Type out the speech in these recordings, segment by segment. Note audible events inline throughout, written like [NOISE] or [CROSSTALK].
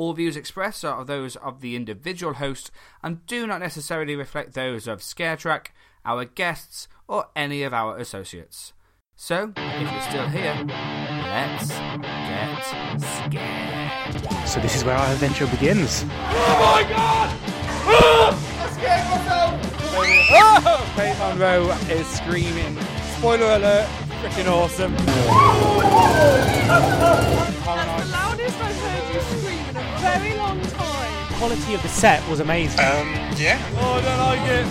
All views expressed are those of the individual host and do not necessarily reflect those of ScareTrack, our guests, or any of our associates. So, if you're still here, let's get scared. So this is where our adventure begins. Oh my god! Ah! I scared myself! Ah! Faith Monroe is screaming. Spoiler alert, freaking awesome. That's the loudest I've heard you scream in a very long time. Quality of the set was amazing. Um, yeah. oh, I don't like it.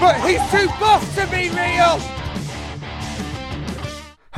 But he's too buff to be real!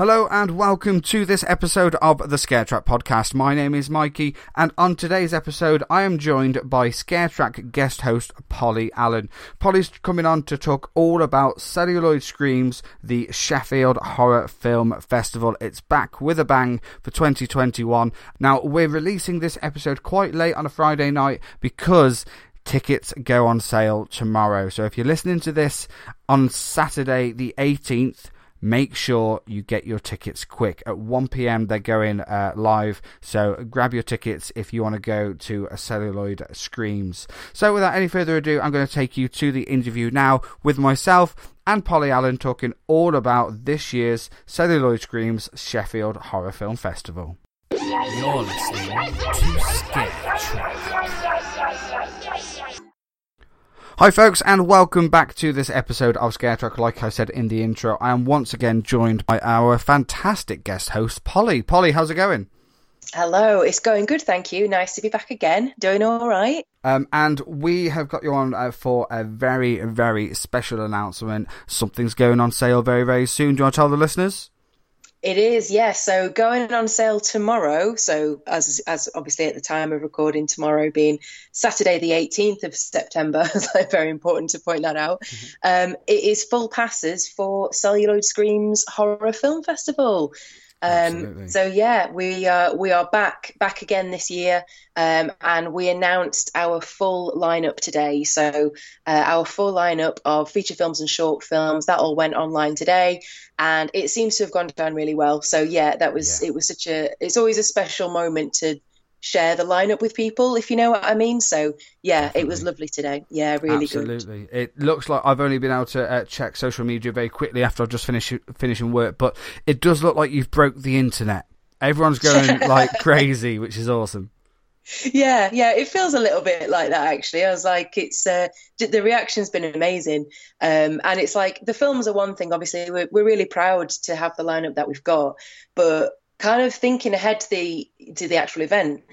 Hello and welcome to this episode of the Scare Track podcast. My name is Mikey, and on today's episode, I am joined by Scare Track guest host Polly Allen. Polly's coming on to talk all about Celluloid Screams, the Sheffield Horror Film Festival. It's back with a bang for 2021. Now, we're releasing this episode quite late on a Friday night because tickets go on sale tomorrow. So if you're listening to this on Saturday, the 18th, make sure you get your tickets quick. At 1 pm, they're going uh, live, so grab your tickets if you want to go to a Celluloid Screams. So, without any further ado, I'm going to take you to the interview now with myself and Polly Allen talking all about this year's Celluloid Screams Sheffield Horror Film Festival. You're listening to Scare. Hi, folks, and welcome back to this episode of Scare Track. Like I said in the intro, I am once again joined by our fantastic guest host, Polly. Polly, how's it going? Hello, it's going good, thank you. Nice to be back again. Doing all right. Um, and we have got you on uh, for a very, very special announcement. Something's going on sale very, very soon. Do you want to tell the listeners? It is, yes. So going on sale tomorrow. So as as obviously at the time of recording, tomorrow being Saturday the 18th of September, [LAUGHS] so very important to point that out. Um, it is full passes for Celluloid Screams Horror Film Festival. Um, so yeah, we uh, we are back back again this year, um, and we announced our full lineup today. So uh, our full lineup of feature films and short films that all went online today, and it seems to have gone down really well. So yeah, that was Yeah. it was such a it's always a special moment to share the lineup with people, if you know what I mean. So yeah, it was lovely today. Yeah, really good. Absolutely. It looks like I've only been able to uh, check social media very quickly after I've just finished finishing work, but it does look like you've broke the internet. Everyone's [LAUGHS] going like crazy, which is awesome. Yeah, yeah, it feels a little bit like that actually. I was like, it's uh, the reaction's been amazing, um, and it's like the films are one thing. Obviously, we're we're really proud to have the lineup that we've got, but kind of thinking ahead to the to the actual event,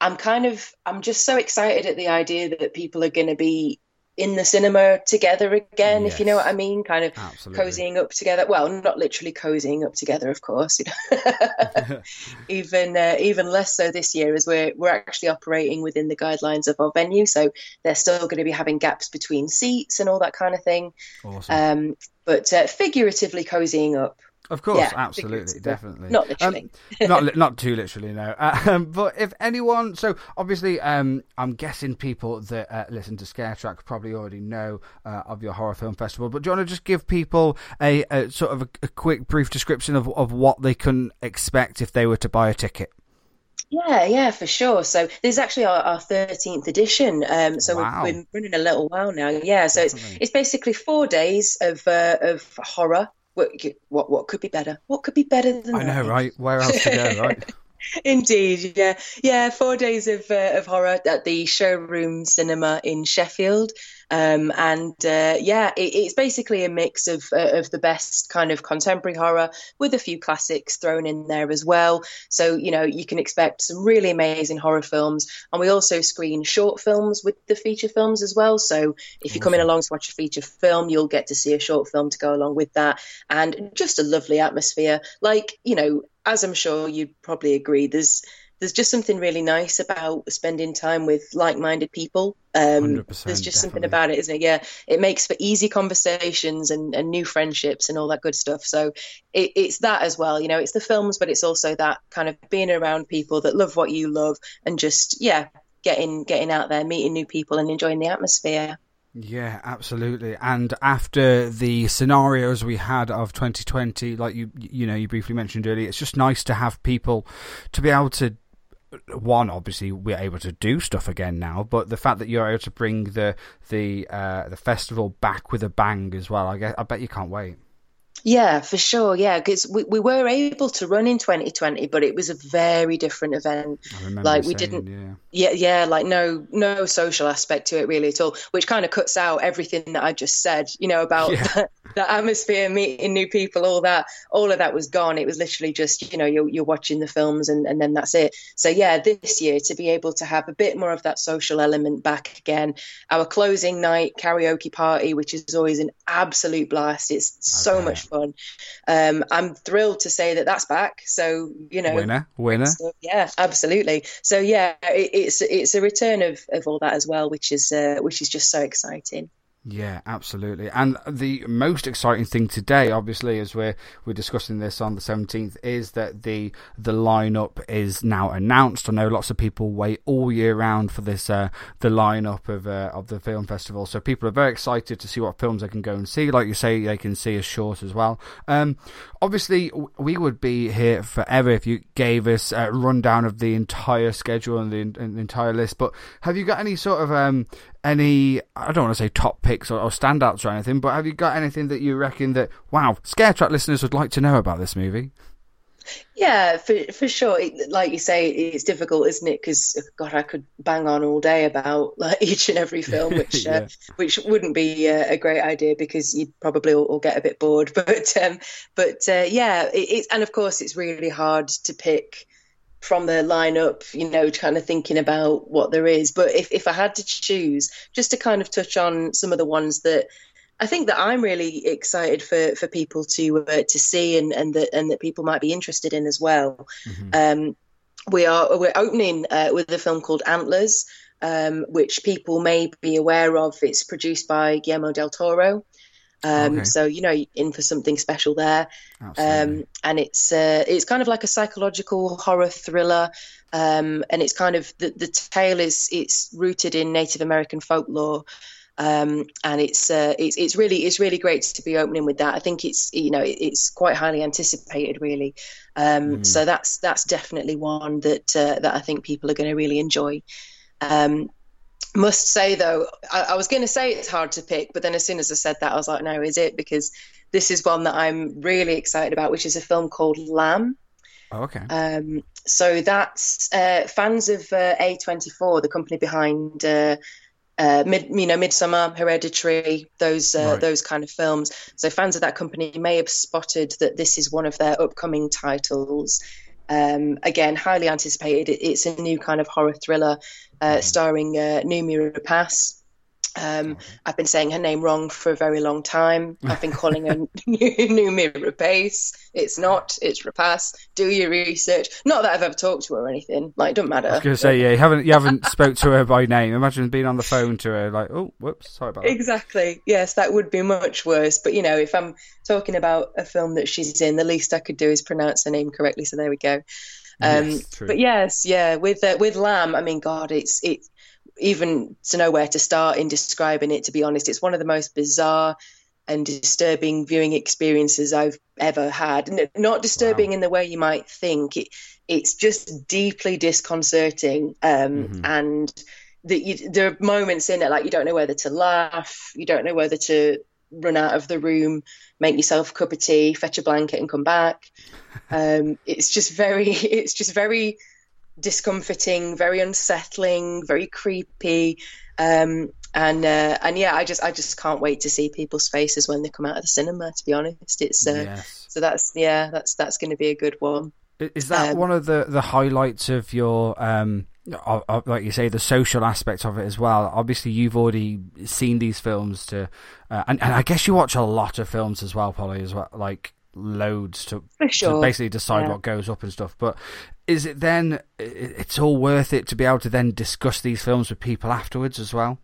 I'm kind of I'm just so excited at the idea that people are going to be in the cinema together again, if you know what I mean, kind of Absolutely. cozying up together. Well, not literally cozying up together, of course. You know? [LAUGHS] even uh, even less so this year, as we're we're actually operating within the guidelines of our venue, so they're still going to be having gaps between seats and all that kind of thing. Awesome. Um, but uh, figuratively cozying up. Of course, Yeah, absolutely, definitely. Not literally. Um, not [LAUGHS] not too literally, no. [LAUGHS] Um, but if anyone, so obviously, um, I'm guessing people that uh, listen to Scare Track probably already know uh, of your horror film festival. But do you want to just give people a, a sort of a, a quick, brief description of of what they can expect if they were to buy a ticket? Yeah, yeah, for sure. So this is actually our, our 13th edition. Um, so Wow. we've been running a little while now. Yeah, so it's it's basically four days of uh, of horror. What, what what could be better? What could be better than I that? know, right? Where else to go, right? [LAUGHS] Indeed, yeah, yeah. Four days of uh, of horror at the Showroom Cinema in Sheffield, um, and uh, yeah, it, it's basically a mix of uh, of the best kind of contemporary horror with a few classics thrown in there as well. So you know you can expect some really amazing horror films, and we also screen short films with the feature films as well. So if you're coming along to watch a feature film, you'll get to see a short film to go along with that, and just a lovely atmosphere. Like you know as I'm sure you'd probably agree, there's there's just something really nice about spending time with like-minded people. Um, 100%, there's just something about it, isn't it? Yeah, it makes for easy conversations and, and new friendships and all that good stuff. So it, it's that as well. You know, it's the films, but it's also that kind of being around people that love what you love and just yeah, getting getting out there, meeting new people, and enjoying the atmosphere. Yeah, absolutely. And after the scenarios we had of 2020, like you you know you briefly mentioned earlier, it's just nice to have people to be able to. One, obviously, we're able to do stuff again now, but the fact that you're able to bring the the uh, the festival back with a bang as well, I guess I bet you can't wait. Yeah, for sure. Yeah, because we, we were able to run in 2020, but it was a very different event. I Like, we saying, didn't- Yeah. Yeah, yeah, like no no social aspect to it really at all, which kind of cuts out everything that I just said, you know, about Yeah. the, the atmosphere, meeting new people, all that, all of that was gone. It was literally just, you know, you're, you're watching the films and, and then that's it. So yeah, this year to be able to have a bit more of that social element back again, our closing night karaoke party, which is always an absolute blast. It's so Okay. much fun. Um, I'm thrilled to say that that's back. So you know, Winner, winner. so, yeah, absolutely. So yeah, it, it's it's a return of, of all that as well, which is uh, which is just so exciting. Yeah, absolutely. And the most exciting thing today, obviously, as we're we're discussing this on the seventeenth, is that the the lineup is now announced. I know lots of people wait all year round for this uh, the lineup of uh, of the film festival, so people are very excited to see what films they can go and see. Like you say, they can see a short as well. Um, obviously, we would be here forever if you gave us a rundown of the entire schedule and the, and the entire list. But have you got any sort of um, any I don't want to say top picks or, or standouts or anything, but have you got anything that you reckon that wow, Scare Track listeners would like to know about this movie? Yeah, for for sure. It, like you say, it's difficult, isn't it? Because God, I could bang on all day about like [LAUGHS] each and every film, [LAUGHS] which Yeah. uh, which wouldn't be uh, a great idea because you'd probably all, all get a bit bored. [LAUGHS] But um, but uh, yeah, it, it's and of course it's really hard to pick from the lineup. You know, kind of thinking about what there is. But if if I had to choose, just to kind of touch on some of the ones that I think that I'm really excited for for people to uh, to see and and that and that people might be interested in as well. Um, we are we're opening uh, with a film called Antlers, um, which people may be aware of. It's produced by Guillermo del Toro. Um, Okay. So you know, in for something special there um, and it's uh, it's kind of like a psychological horror thriller, um, and it's kind of the, the tale is it's rooted in Native American folklore, um, and it's uh, it's it's really it's really great to be opening with that. I think it's you know it- it's quite highly anticipated, really. Um, So that's that's definitely one that uh, that I think people are going to really enjoy. Um, must say though, I, I was going to say it's hard to pick, but then as soon as I said that, I was like, no, is it? Because this is one that I'm really excited about, which is a film called Lamb. Oh, okay. Um, so that's uh, fans of uh, A24, the company behind uh, uh, mid, you know, Midsommar, Hereditary, those uh, Right. those kind of films. So fans of that company may have spotted that this is one of their upcoming titles. Um, again, highly anticipated. It's a new kind of horror thriller uh, starring uh, Noomi Rapace. Um, I've been saying her name wrong for a very long time. I've been calling her [LAUGHS] [LAUGHS] New Noomi Rapace. It's not. It's Rapace. Do your research. Not that I've ever talked to her or anything. Like, it doesn't matter. I was going to say, yeah, you haven't you haven't [LAUGHS] spoke to her by name. Imagine being on the phone to her, like, oh, whoops, sorry about that. Exactly. Yes, that would be much worse. But you know, if I'm talking about a film that she's in, the least I could do is pronounce her name correctly. So there we go. Um, Yes, true. but yes, yeah, with uh, with Lamb, I mean, God, it's it even to know where to start in describing it. To be honest, it's one of the most bizarre and disturbing viewing experiences I've ever had. N- Not disturbing in the way you might think. It, it's just deeply disconcerting, um, and that you, there are moments in it like you don't know whether to laugh, you don't know whether to run out of the room, make yourself a cup of tea, fetch a blanket, and come back. [LAUGHS] Um, it's just very, [LAUGHS] it's just very discomforting, very unsettling, very creepy. Um, and uh, and yeah, I just I just can't wait to see people's faces when they come out of the cinema. To be honest, it's uh, yes. so that's yeah, that's that's going to be a good one. Is that Um, one of the, the highlights of your, um, of, of, like you say, the social aspect of it as well? Obviously, you've already seen these films to, uh, and, and I guess you watch a lot of films as well, Polly, as well. Like, loads to, For to basically decide Yeah. what goes up and stuff. But is it then? It's all worth it to be able to then discuss these films with people afterwards as well.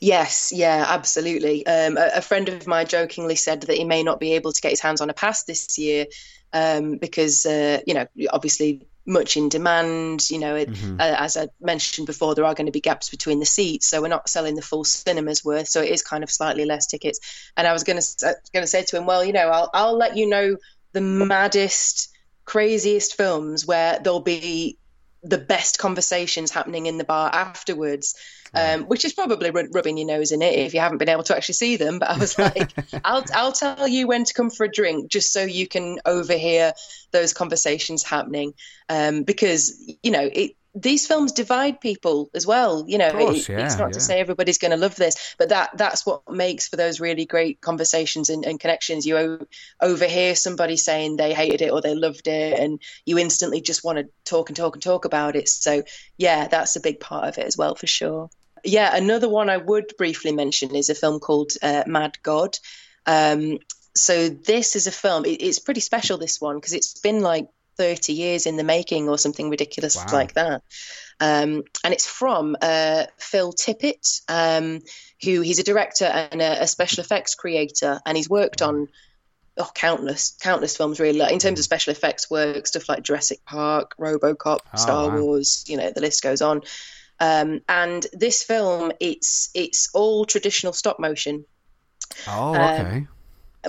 Yes, yeah, absolutely. Um, a, a friend of mine jokingly said that he may not be able to get his hands on a pass this year um, because, uh, you know, obviously much in demand. You know, it, Mm-hmm. uh, as I mentioned before, there are going to be gaps between the seats, so we're not selling the full cinema's worth. So it is kind of slightly less tickets. And I was going to going to say to him, well, you know, I'll I'll let you know the maddest, craziest films where there'll be the best conversations happening in the bar afterwards, um, which is probably rub- rubbing your nose in it if you haven't been able to actually see them. But I was [LAUGHS] like, I'll I'll tell you when to come for a drink just so you can overhear those conversations happening, um, because you know it. These films divide people as well. You know, course, it- yeah, it's not yeah. to say everybody's going to love this, but that that's what makes for those really great conversations and, and connections. You o- overhear somebody saying they hated it or they loved it, and you instantly just want to talk and talk and talk about it. So, yeah, that's a big part of it as well, for sure. Yeah, another one I would briefly mention is a film called uh, Mad God. Um, so, this is a film, it, it's pretty special, this one, because it's been like 30 years in the making or something ridiculous Wow. like that. Um, and it's from uh, Phil Tippett, um, who he's a director and a, a special effects creator, and he's worked on oh, countless, countless films really. In terms of special effects work, stuff like Jurassic Park, RoboCop, Oh, Star wow. Wars, you know, the list goes on. Um, and this film, it's it's all traditional stop motion Oh, Um, okay.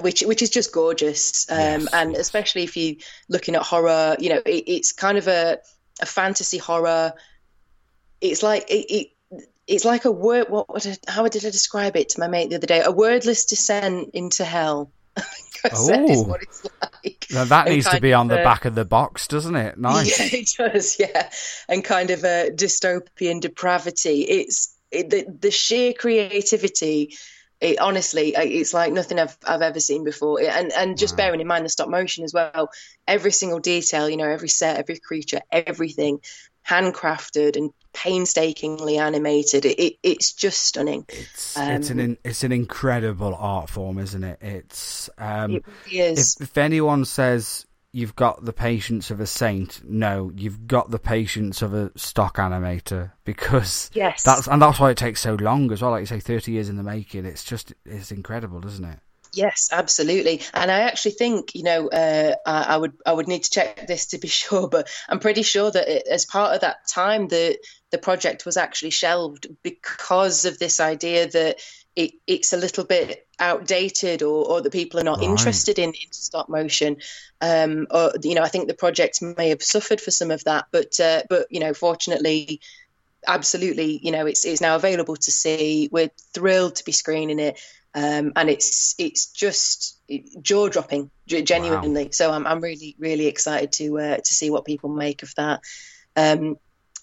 Which which is just gorgeous. Um, Yes, and especially if you're looking at horror, you know, it, it's kind of a, a fantasy horror. It's like it, it it's like a word. What, what did- how did I describe it to my mate the other day? A wordless descent into hell. I think I said is Oh. what it's like. Now, that and needs to be on the back of the box, doesn't it? [LAUGHS] Nice. Yeah, it does. Yeah, and kind of a dystopian depravity. It's it, the the sheer creativity. It, honestly, it's like nothing I've I've ever seen before. And and just Wow. bearing in mind the stop motion as well. Every single detail, you know, every set, every creature, everything, handcrafted and painstakingly animated. It, it it's just stunning. It's it's an Um, in, it's an incredible art form, isn't it? It's um, It really is. if if anyone says you've got the patience of a saint, no, you've got the patience of a stock animator because yes. that's and that's why it takes so long as well. Like you say, thirty years in the making. It's just it's incredible, isn't it? Yes, absolutely. And I actually think, you know, uh, I, I would I would need to check this to be [LAUGHS] sure, but I'm pretty sure that it, as part of that time, the the project was actually shelved because of this idea that it, it's a little bit outdated or, or that people are not Right. interested in, in stop motion. Um, or you know, I think the project may have suffered for some of that, but uh, but you know, fortunately, absolutely, you know, it's it's now available to see. We're thrilled to be screening it, um, and it's it's just jaw dropping, genuinely. So I'm I'm really really excited to uh, to see what people make of that. Um,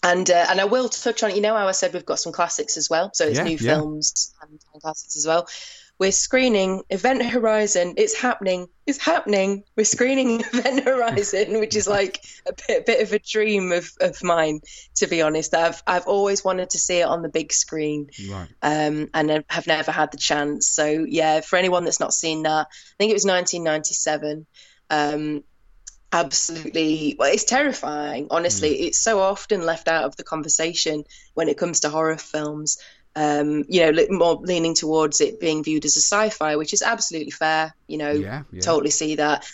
and uh, and I will touch on you know how I said we've got some classics as well, so it's Yeah, new yeah. films and, and classics as well. We're screening Event Horizon. It's happening. It's happening. We're screening [LAUGHS] Event Horizon, which is like a bit, bit of a dream of, of mine, to be honest. I've I've always wanted to see it on the big screen, Right. um, and I have never had the chance. So yeah, for anyone that's not seen that, I think it was 1997. Um, absolutely, well, it's terrifying. Honestly, it's so often left out of the conversation when it comes to horror films. Um, you know, more leaning towards it being viewed as a sci-fi, which is absolutely fair. You know, Yeah. Yeah. totally see that.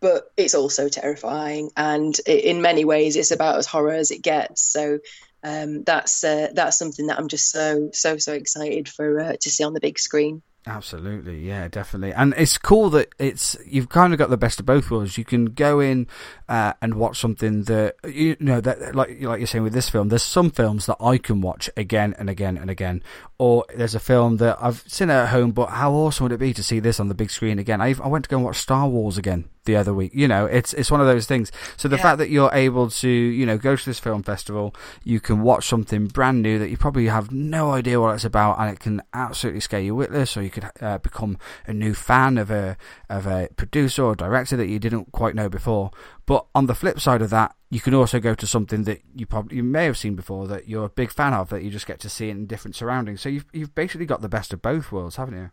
But it's also terrifying, and in many ways, it's about as horror as it gets. So um, that's uh, that's something that I'm just so so so excited for uh, to see on the big screen. Absolutely, yeah, definitely, and it's cool that it's you've kind of got the best of both worlds. You can go in uh, and watch something that you know that like like you're saying with this film. There's some films that I can watch again and again and again, or there's a film that I've seen at home, but how awesome would it be to see this on the big screen again? I, I went to go and watch Star Wars again the other week. You know, it's it's one of those things. So the Yeah. fact that you're able to you know go to this film festival, you can watch something brand new that you probably have no idea what it's about, and it can absolutely scare you witless, or you could uh, become a new fan of a of a producer or director that you didn't quite know before. But on the flip side of that, you can also go to something that you probably you may have seen before that you're a big fan of that you just get to see it in different surroundings. So you've you've basically got the best of both worlds, haven't you?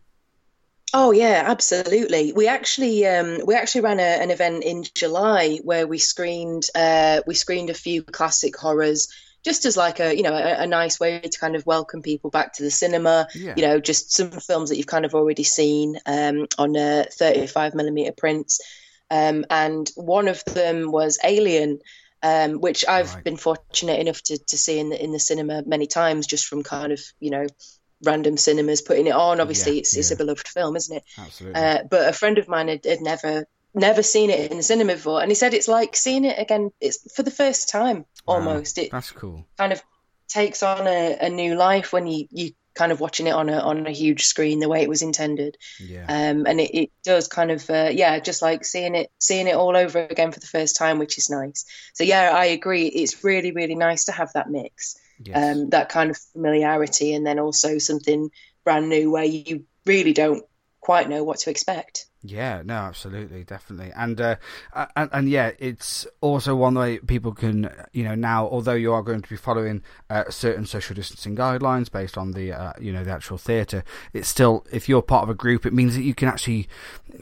Oh yeah, absolutely. We actually um, we actually ran a, an event in July where we screened uh, we screened a few classic horrors just as like a you know a, a, nice way to kind of welcome people back to the cinema. Yeah. You know, just some films that you've kind of already seen um, on a 35 millimeter prints, um, and one of them was Alien. Um, which I've Right. been fortunate enough to, to see in the in the cinema many times, just from kind of you know random cinemas putting it on. Obviously, Yeah, it's it's a beloved film, isn't it? Absolutely. Uh, but a friend of mine had, had never never seen it in the cinema before, and he said it's like seeing it again. It's for the first time Wow. almost. It That's cool. kind of takes on a, a new life when you you kind of watching it on a on a huge screen the way it was intended. Yeah. Um, and it, it does kind of uh, yeah, just like seeing it seeing it all over again for the first time, which is nice. So yeah, I agree. It's really really nice to have that mix yes. um, that kind of familiarity and then also something brand new where you really don't quite know what to expect. Yeah, no, absolutely, definitely, and uh, and and yeah, it's also one way people can, you know, now although you are going to be following uh, certain social distancing guidelines based on the, uh, you know, the actual theatre, it's still if you're part of a group, it means that you can actually,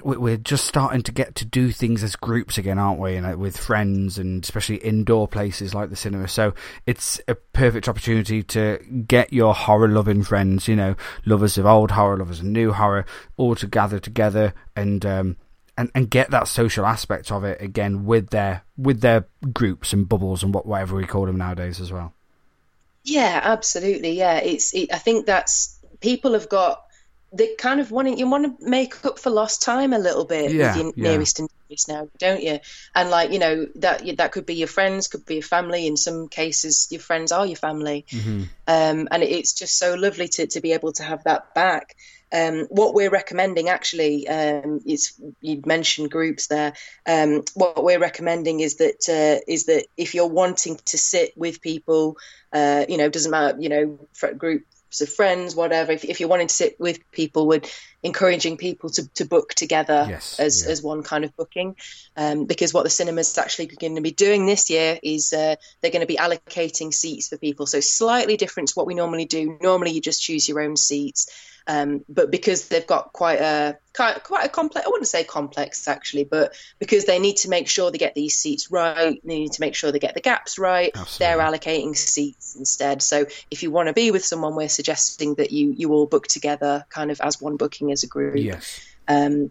we- we're just starting to get to do things as groups again, aren't we? And with friends and especially indoor places like the cinema, so it's a perfect opportunity to get your horror loving friends, you know, lovers of old horror, lovers of new horror, all to gather together and um, and and get that social aspect of it again with their with their groups and bubbles and what whatever we call them nowadays as well. Yeah, absolutely. Yeah, it's. It, I think that's people have got. They kind of wanting you want to make up for lost time a little bit Yeah, with your yeah. nearest and dearest now, don't you? And like you know that that could be your friends, could be your family. In some cases, your friends are your family. Mm-hmm. um, and it's just so lovely to, to be able to have that back. Um, what we're recommending actually um, is you mentioned groups there. Um, what we're recommending is that uh, is that if you're wanting to sit with people, uh, you know, doesn't matter, you know, groups of friends, whatever. If, if you're wanting to sit with people, would encouraging people to, to book together Yes, as, yeah. as one kind of booking, um, because what the cinemas actually going to be doing this year is uh, they're going to be allocating seats for people. So slightly different to what we normally do. Normally, you just choose your own seats. Um, but because they've got quite a quite, quite a complex, I wouldn't say complex actually, but because they need to make sure they get these seats right, they need to make sure they get the gaps right. Absolutely. They're allocating seats instead. So if you want to be with someone, we're suggesting that you you all book together, kind of as one booking as a group Yes. um,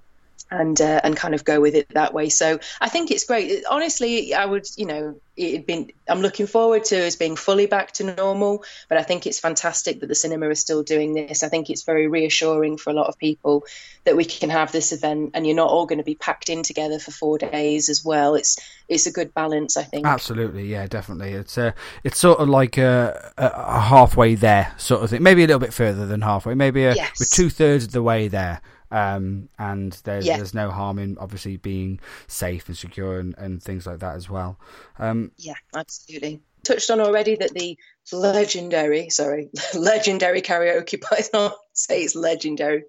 and uh, and kind of go with it that way. So I think it's great. Honestly, I would, you know, it'd been. I'm looking forward to as being fully back to normal. But I think it's fantastic that the cinema is still doing this. I think it's very reassuring for a lot of people that we can have this event, and you're not all going to be packed in together for four days as well. It's it's a good balance, I think. Absolutely, yeah, definitely. It's uh, it's sort of like a, a, halfway there sort of thing. Maybe a little bit further than halfway. Maybe a, Yes. we're two thirds of the way there. Um, and there's Yeah. there's no harm in obviously being safe and secure and, and things like that as well. Um, Yeah, absolutely. Touched on already that the legendary, sorry, [LAUGHS] legendary karaoke. [LAUGHS] It's not say it's legendary.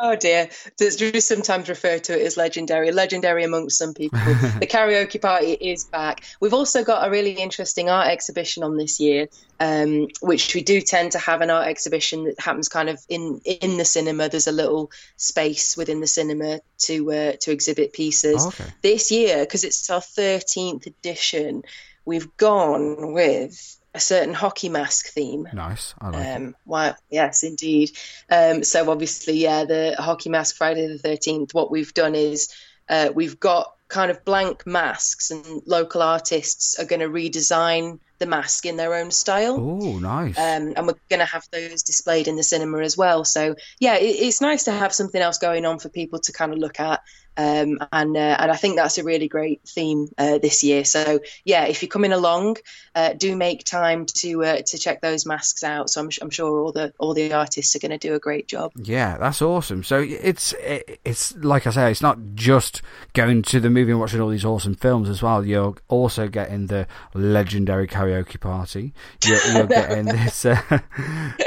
Oh dear, just just sometimes refer to it as legendary. Legendary amongst some people. [LAUGHS] the karaoke party is back. We've also got a really interesting art exhibition on this year, um, which we do tend to have an art exhibition that happens kind of in in the cinema. There's a little space within the cinema to uh, to exhibit pieces Oh, okay. this year because it's our 13th edition we've gone with a certain hockey mask theme nice. I like it. um wow yes indeed um so obviously yeah the hockey mask friday the 13th what we've done is uh, we've got kind of blank masks and local artists are going to redesign the mask in their own style Oh, nice. um, and we're going to have those displayed in the cinema as well. So yeah, it, it's nice to have something else going on for people to kind of look at, um, and uh, and I think that's a really great theme uh, this year. So yeah, if you're coming along, uh, do make time to uh, to check those masks out. So I'm, I'm sure all the all the artists are going to do a great job. Yeah, that's awesome. So it's it's like I say, it's not just going to the movie and watching all these awesome films as well. You're also getting the legendary karaoke party. You're, you're getting [LAUGHS] this, uh,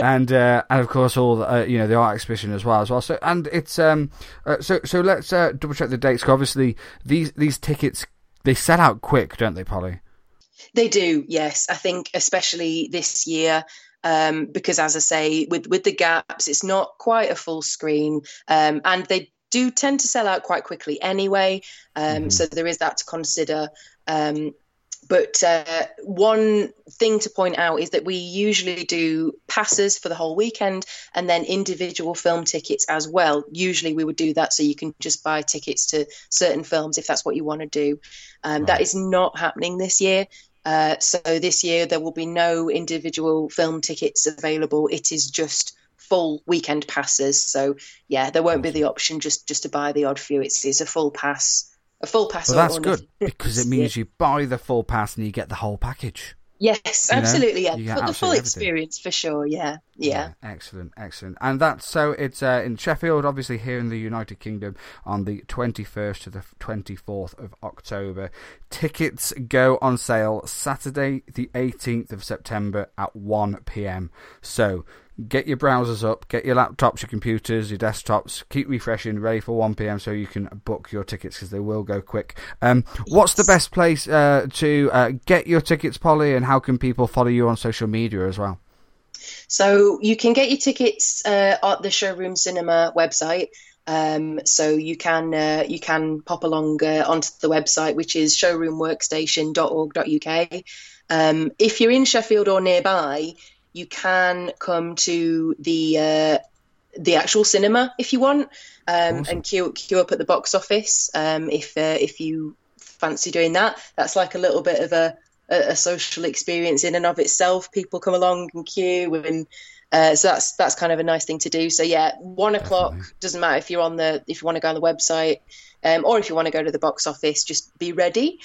and uh, and of course all the, uh, you know the art exhibition as well as well. So and it's um uh, so so let's uh, double check the dates. 'cause obviously these these tickets they sell out quick, don't they, Polly? They do, yes. I think especially this year, um, because, as I say, with with the gaps, it's not quite a full screen, um, and they do tend to sell out quite quickly anyway. Um, So there is that to consider. Um, but uh, one thing to point out is that we usually do passes for the whole weekend and then individual film tickets as well. Usually we would do that so you can just buy tickets to certain films if that's what you want to do. Um, That is not happening this year. Uh, so this year there will be no individual film tickets available. It is just full weekend passes. So yeah, there won't be the option just just to buy the odd few. It's it's a full pass, a full pass. Well, that's good [LAUGHS] because it means you buy the full pass and you get the whole package. Yes, know, absolutely. Yeah, you get For the full everything. experience for sure. Yeah, yeah. excellent, excellent. And that's so it's uh, in Sheffield, obviously here in the United Kingdom, on the 21st to the 24th of October. Tickets go on sale Saturday, the 18th of September at 1 pm. So get your browsers up, get your laptops, your computers, your desktops, keep refreshing, ready for 1 pm so you can book your tickets because they will go quick. Um, what's the best place uh, to uh, get your tickets, Polly, and how can people follow you on social media as well? So you can get your tickets uh, at the Showroom Cinema website. Um, so you can uh, you can pop along uh, onto the website, which is showroomworkstation.org.uk. Um, if you're in Sheffield or nearby, you can come to the uh, the actual cinema if you want, um, and queue queue up at the box office. Um, if uh, if you fancy doing that, that's like a little bit of a a, a social experience in and of itself. People come along and queue, and uh, so that's that's kind of a nice thing to do. So yeah, one o'clock doesn't matter if you're on the if you want to go on the website um, or if you want to go to the box office, just be ready.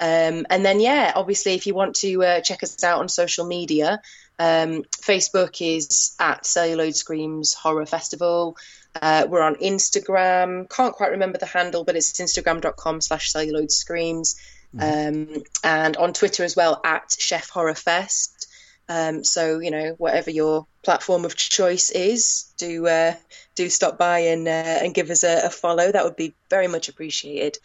Um, and then yeah, obviously if you want to uh, check us out on social media, um, Facebook is at Celluloid Screams Horror Festival. Uh, we're on Instagram. Can't quite remember the handle, but it's instagram.com slash celluloid screams. Um, and on Twitter as well at Sheff Horror Fest. Um, so you know whatever your platform of choice is, do uh, do stop by and uh, and give us a, a follow. That would be very much appreciated.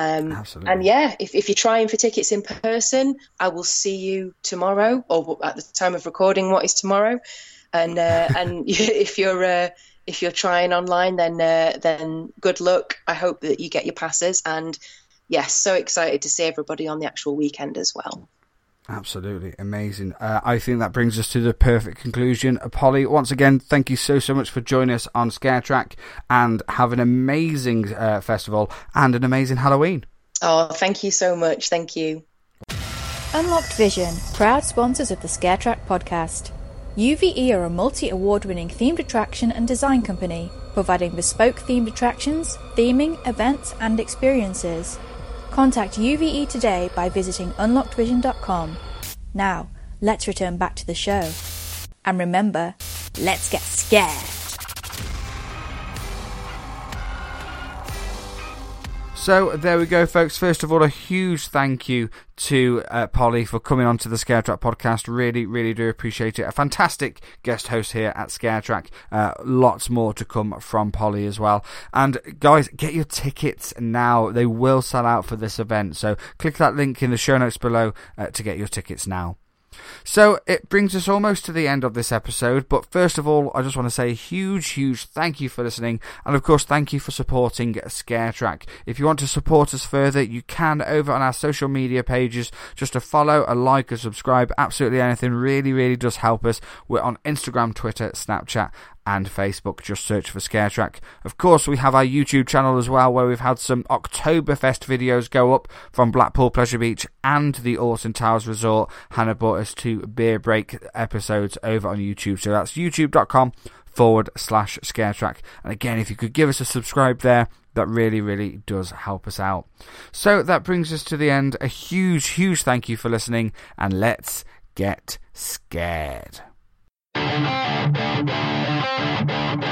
Um, Absolutely. and yeah, if, if you're trying for tickets in person, I will see you tomorrow, or at the time of recording, what is tomorrow? And uh, [LAUGHS] and [LAUGHS] if you're uh, if you're trying online, then uh, then good luck. I hope that you get your passes. And yes, so excited to see everybody on the actual weekend as well. Absolutely amazing. Uh, I think that brings us to the perfect conclusion. Uh, Polly, once again, thank you so so much for joining us on Scare Track, and have an amazing uh, festival and an amazing Halloween. Oh, thank you so much. Thank you. Unlocked Vision, proud sponsors of the ScareTrack podcast. UVE are a multi award winning themed attraction and design company, providing bespoke themed attractions, theming, events, and experiences. Contact UVE today by visiting unlockedvision.com. Now, let's return back to the show. And remember, let's get scared. So there we go, folks. First of all, a huge thank you to uh, Polly for coming on to the Scare Track podcast. Really, really do appreciate it. A fantastic guest host here at Scare Track. Uh, lots more to come from Polly as well. And guys, get your tickets now. They will sell out for this event. So click that link in the show notes below uh, to get your tickets now. So it brings us almost to the end of this episode, but first of all, I just want to say a huge, huge thank you for listening, and of course, thank you for supporting Scare Track. If you want to support us further, you can over on our social media pages. Just to follow, a like, a subscribe, absolutely anything really, really does help us. We're on Instagram, Twitter, Snapchat, and Facebook. Just search for Scare Track. Of course, we have our YouTube channel as well, where we've had some Oktoberfest videos go up from Blackpool Pleasure Beach and the Alton Towers Resort. Hannah brought us two beer break episodes over on YouTube. So that's youtube.com forward slash Scare Track. And again, if you could give us a subscribe there, that really, really does help us out. So that brings us to the end. A huge, huge thank you for listening, and let's get scared. Thank you.